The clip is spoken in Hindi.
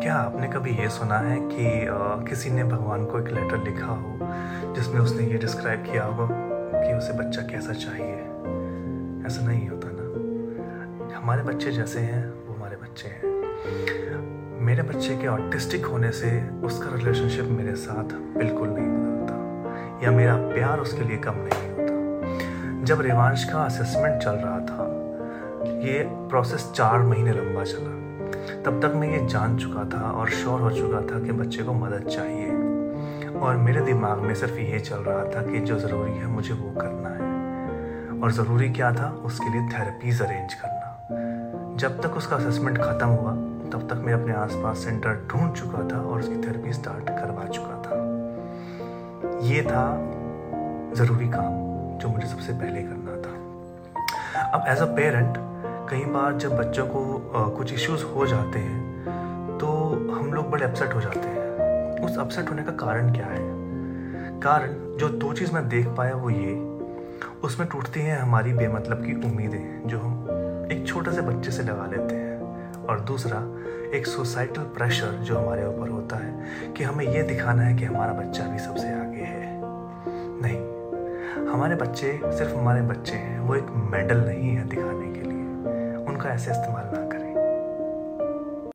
क्या आपने कभी ये सुना है कि आ, किसी ने भगवान को एक लेटर लिखा हो जिसमें उसने ये डिस्क्राइब किया हो कि उसे बच्चा कैसा चाहिए? ऐसा नहीं होता ना। हमारे बच्चे जैसे हैं वो हमारे बच्चे हैं। मेरे बच्चे के ऑटिस्टिक होने से उसका रिलेशनशिप मेरे साथ बिल्कुल नहीं बदलता या मेरा प्यार उसके लिए कम नहीं होता। जब रिवांश का असेसमेंट चल रहा था ये प्रोसेस चार महीने लंबा चला। तब तक मैं ये जान चुका था और श्योर हो चुका था कि बच्चे को मदद चाहिए। और मेरे दिमाग में सिर्फ़ ये चल रहा था कि जो ज़रूरी है मुझे वो करना है। और ज़रूरी क्या था? उसके लिए थेरेपीज अरेंज करना। जब तक उसका असेसमेंट ख़त्म हुआ, तब तक मैं अपने आसपास सेंटर ढूंढ चुका था और उसकी थेरेपी स्टार्ट करवा चुका था। ये था ज़रूरी काम जो मुझे सबसे पहले करना था। अब एज अ पेरेंट कई बार जब बच्चों को कुछ इश्यूज़ हो जाते हैं तो हम लोग बड़े अपसेट हो जाते हैं। उस अपसेट होने का कारण क्या है? कारण, जो दो चीज़ मैं देख पाया वो ये, उसमें टूटती हैं हमारी बेमतलब की उम्मीदें, जो हम एक छोटे से बच्चे से लगा लेते हैं। और दूसरा, एक सोसाइटल प्रेशर जो हमारे ऊपर होता है कि हमें ये दिखाना है कि हमारा बच्चा भी सबसे आगे है। नहीं, हमारे बच्चे सिर्फ़ हमारे बच्चे हैं, वो एक मेडल नहीं है दिखाने के लिए। का ऐसे इस्तेमाल ना करें।